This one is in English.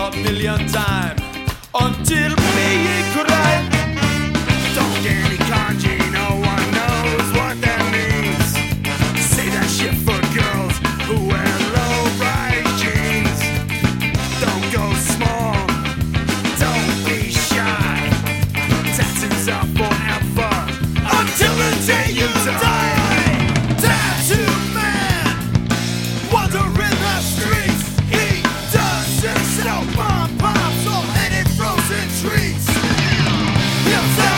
a million times. Until being streets. Music.